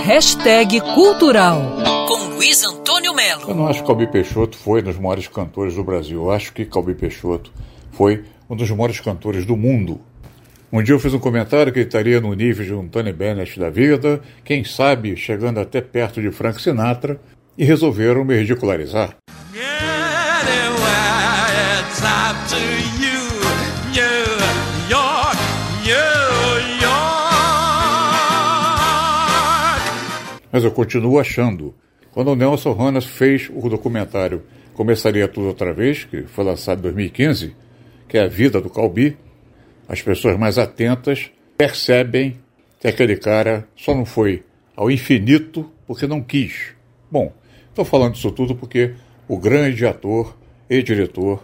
Hashtag Cultural com Luiz Antônio Melo. Eu não acho que Calbi Peixoto foi um dos maiores cantores do Brasil. Eu acho que Calbi Peixoto foi um dos maiores cantores do mundo. Um dia eu fiz um comentário que ele estaria no nível de um Tony Bennett da vida, quem sabe chegando até perto de Frank Sinatra, e resolveram me ridicularizar. Mas eu continuo achando. Quando o Nelson Ronas fez o documentário Começaria Tudo Outra Vez, que foi lançado em 2015, que é a vida do Calbi, as pessoas mais atentas percebem que aquele cara só não foi ao infinito porque não quis. Bom, estou falando isso tudo porque o grande ator e diretor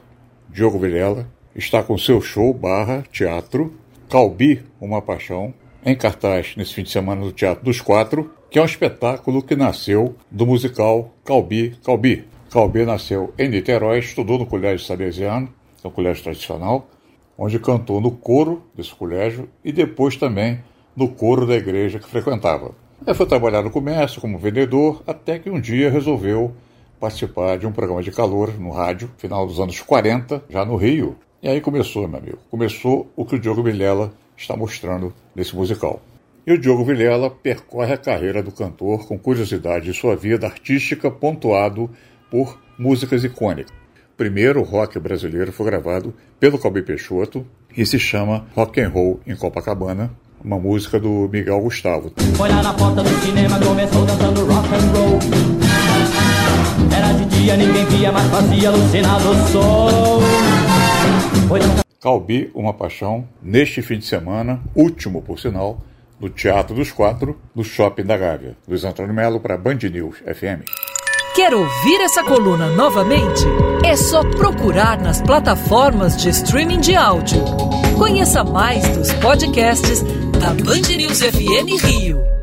Diogo Vilela está com seu show barra teatro Calbi, Uma Paixão, em cartaz nesse fim de semana no Teatro dos Quatro, que é um espetáculo que nasceu do musical Calbi Calbi. Calbi nasceu em Niterói, estudou no Colégio Salesiano, que é um colégio tradicional, onde cantou no coro desse colégio e depois também no coro da igreja que frequentava. Ele foi trabalhar no comércio como vendedor, até que um dia resolveu participar de um programa de calor no rádio, final dos anos 40, já no Rio. E aí começou, meu amigo. Começou o que o Diogo Vilela está mostrando nesse musical. E o Diogo Vilela percorre a carreira do cantor com curiosidade de sua vida artística, pontuado por músicas icônicas. Primeiro, o rock brasileiro foi gravado pelo Calbi Peixoto e se chama Rock and Roll em Copacabana, uma música do Miguel Gustavo. Na porta do cinema, começou dançando rock and roll. Era de dia, ninguém via, mas fazia alucinado o. Calbi, Uma Paixão, neste fim de semana, último por sinal, no Teatro dos Quatro, no Shopping da Gávea. Luiz Antônio Melo para Band News FM. Quer ouvir essa coluna novamente? É só procurar nas plataformas de streaming de áudio. Conheça mais dos podcasts da Band News FM Rio.